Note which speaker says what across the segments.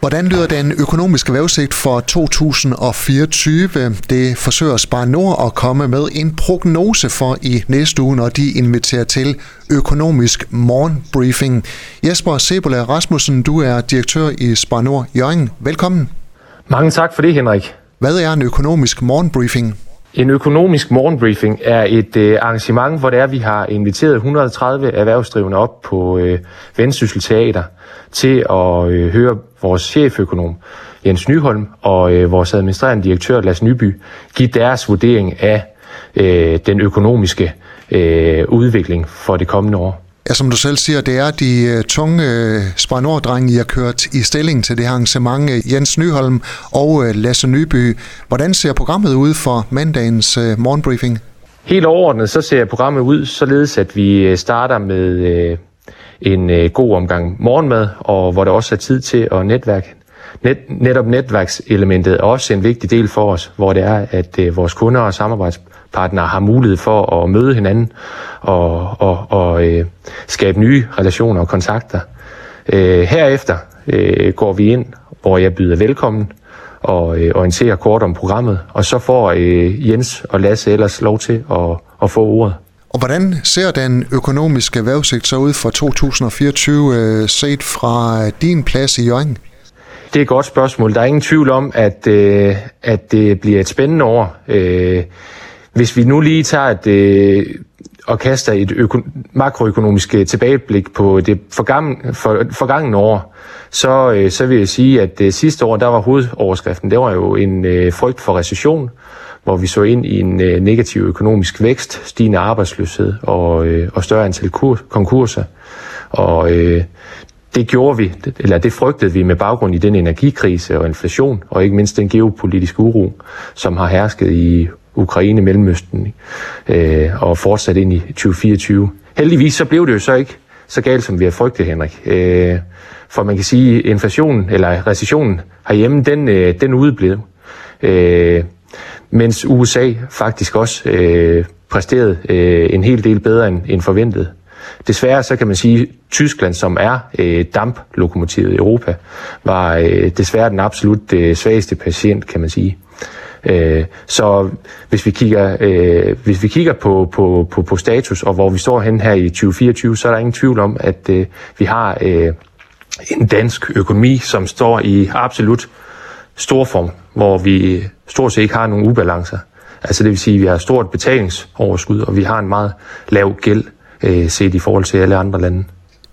Speaker 1: Hvordan lyder den økonomiske vejrudsigt for 2024? Det forsøger Spar Nord at komme med en prognose for i næste uge, når de inviterer til økonomisk morgenbriefing. Jesper Sebola Rasmussen, du er direktør i Spar Nord Jørgen. Velkommen.
Speaker 2: Mange tak for det, Henrik.
Speaker 1: Hvad er en økonomisk morgenbriefing?
Speaker 2: En økonomisk morgenbriefing er et øh, arrangement, hvor det er, vi har inviteret 130 erhvervsdrivende op på øh, Vendsyssel Teater til at øh, høre vores cheføkonom Jens Nyholm og øh, vores administrerende direktør Lars Nyby give deres vurdering af øh, den økonomiske øh, udvikling for det kommende år.
Speaker 1: Ja, som du selv siger, det er de uh, tunge uh, Spar I har kørt i stilling til det arrangement. Uh, Jens Nyholm og Lasse Nyby. Hvordan ser programmet ud for mandagens morgenbriefing?
Speaker 2: Helt overordnet så ser programmet ud således, at vi starter med en øh, god omgang morgenmad, og hvor der også er tid til at netværke. Net, netop netværkselementet er også en vigtig del for os, hvor det er, at øh, vores kunder og samarbejdspartnere har mulighed for at møde hinanden og, og, og øh, skabe nye relationer og kontakter. Øh, herefter øh, går vi ind, hvor jeg byder velkommen og øh, orienterer kort om programmet, og så får øh, Jens og Lasse ellers lov til at, at få ordet.
Speaker 1: Og hvordan ser den økonomiske vejrudsigt så ud for 2024 øh, set fra øh, din plads i Jørgen?
Speaker 2: Det er et godt spørgsmål. Der er ingen tvivl om, at, øh, at det bliver et spændende år. Øh, hvis vi nu lige tager et, øh, og kaster et øko- makroøkonomisk øh, tilbageblik på det forgangne, for, forgangne år, så, øh, så vil jeg sige, at det sidste år, der var hovedoverskriften, det var jo en øh, frygt for recession, hvor vi så ind i en øh, negativ økonomisk vækst, stigende arbejdsløshed og, øh, og større antal kur- konkurser. Og øh, det gjorde vi, eller det frygtede vi med baggrund i den energikrise og inflation, og ikke mindst den geopolitiske uro, som har hersket i Ukraine, Mellemøsten øh, og fortsat ind i 2024. Heldigvis så blev det jo så ikke så galt, som vi havde frygtet, Henrik. Øh, for man kan sige, at inflationen eller recessionen herhjemme, den, øh, den udeblev. Øh, mens USA faktisk også øh, præsterede øh, en hel del bedre end, end forventet. Desværre så kan man sige, at Tyskland, som er øh, damplokomotivet i Europa, var øh, desværre den absolut øh, svageste patient, kan man sige. Øh, så hvis vi kigger, øh, hvis vi kigger på, på, på, på status og hvor vi står hen her i 2024, så er der ingen tvivl om, at øh, vi har øh, en dansk økonomi, som står i absolut stor form, hvor vi stort set ikke har nogen ubalancer. Altså det vil sige, at vi har stort betalingsoverskud, og vi har en meget lav gæld øh, set i forhold til alle andre lande.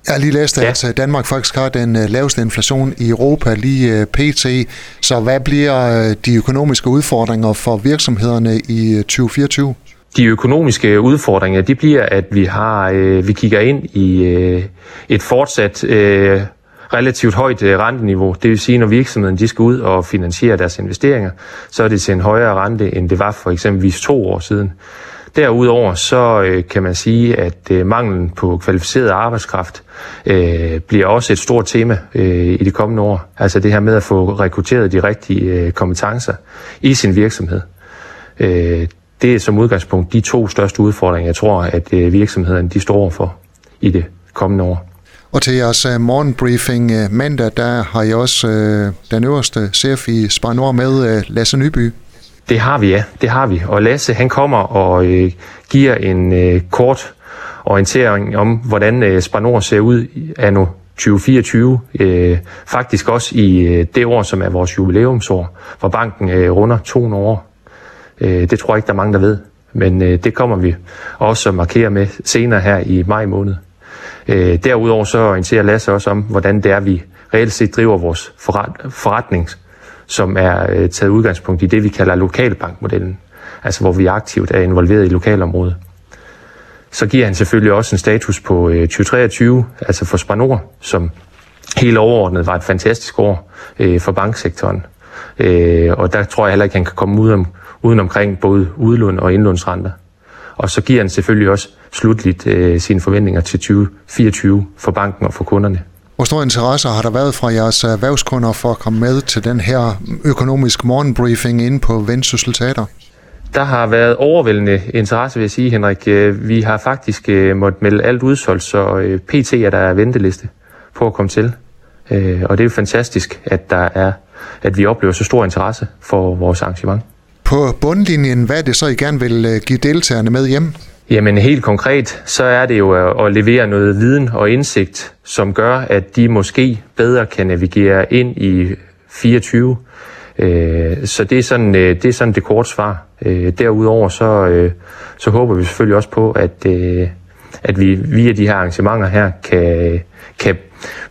Speaker 1: Jeg har lige læst, at ja. Øh, Danmark faktisk har den øh, laveste inflation i Europa lige øh, pt. Så hvad bliver de økonomiske udfordringer for virksomhederne i 2024?
Speaker 2: De økonomiske udfordringer, de bliver, at vi har, vi kigger ind i et fortsat relativt højt øh, renteniveau. Det vil sige, når virksomheden de skal ud og finansiere deres investeringer, så er det til en højere rente, end det var for eksempelvis to år siden. Derudover så øh, kan man sige, at øh, manglen på kvalificeret arbejdskraft øh, bliver også et stort tema øh, i de kommende år. Altså det her med at få rekrutteret de rigtige øh, kompetencer i sin virksomhed. Øh, det er som udgangspunkt de to største udfordringer, jeg tror, at øh, virksomhederne de står for i det kommende år.
Speaker 1: Og til jeres øh, morgenbriefing øh, mandag, der har jeg også øh, den øverste chef i Spar Nord med, Lasse Nyby.
Speaker 2: Det har vi, ja. Det har vi. Og Lasse, han kommer og øh, giver en øh, kort orientering om, hvordan øh, Spanor ser ud af nu 2024. Øh, faktisk også i øh, det år, som er vores jubilæumsår, hvor banken øh, runder 200 år. Øh, det tror jeg ikke, der er mange, der ved. Men øh, det kommer vi også at markere med senere her i maj måned. Øh, derudover så orienterer Lasse også om, hvordan det er, vi reelt set driver vores forret, forretnings som er øh, taget udgangspunkt i det, vi kalder lokalbankmodellen, altså hvor vi aktivt er involveret i lokalområdet. Så giver han selvfølgelig også en status på øh, 2023, altså for Spanor, som helt overordnet var et fantastisk år øh, for banksektoren. Øh, og der tror jeg heller ikke, han kan komme ud om, uden omkring både udlån og indlånsrenter. Og så giver han selvfølgelig også slutligt øh, sine forventninger til 2024 for banken og for kunderne.
Speaker 1: Hvor stor interesse har der været fra jeres erhvervskunder for at komme med til den her økonomisk morgenbriefing inde på Vendsyssel Teater?
Speaker 2: Der har været overvældende interesse, vil jeg sige, Henrik. Øh, vi har faktisk øh, måttet melde alt udsolgt, så øh, PT er der venteliste på at komme til. Og det er jo fantastisk, at der er at vi oplever så stor interesse for vores arrangement.
Speaker 1: På bundlinjen, hvad er det så, I gerne vil give deltagerne med hjem?
Speaker 2: Jamen helt konkret, så er det jo øh, at levere noget viden og indsigt, som gør, at de måske bedre kan navigere ind i 24. Øh, så det er sådan øh, det, er sådan det korte svar. Derudover så, så håber vi selvfølgelig også på, at, at vi via de her arrangementer her kan, kan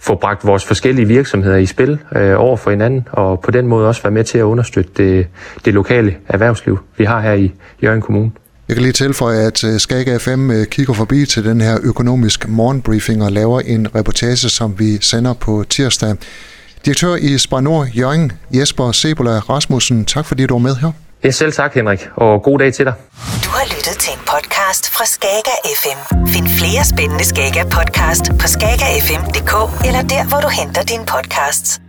Speaker 2: få bragt vores forskellige virksomheder i spil øh, over for hinanden, og på den måde også være med til at understøtte det, det lokale erhvervsliv, vi har her i Jørgen Kommune.
Speaker 1: Jeg kan lige tilføje, at øh, Skaga FM øh, kigger forbi til den her økonomisk morgenbriefing og laver en reportage, som vi sender på tirsdag. Direktør i Spar Nord Jørgen, Jesper Sebola Rasmussen, tak fordi du var med her.
Speaker 2: Ja, selv tak Henrik, og god dag til dig.
Speaker 3: Du har lyttet til en podcast fra Skager FM. Find flere spændende Skager podcast på skagerfm.dk eller der, hvor du henter dine podcasts.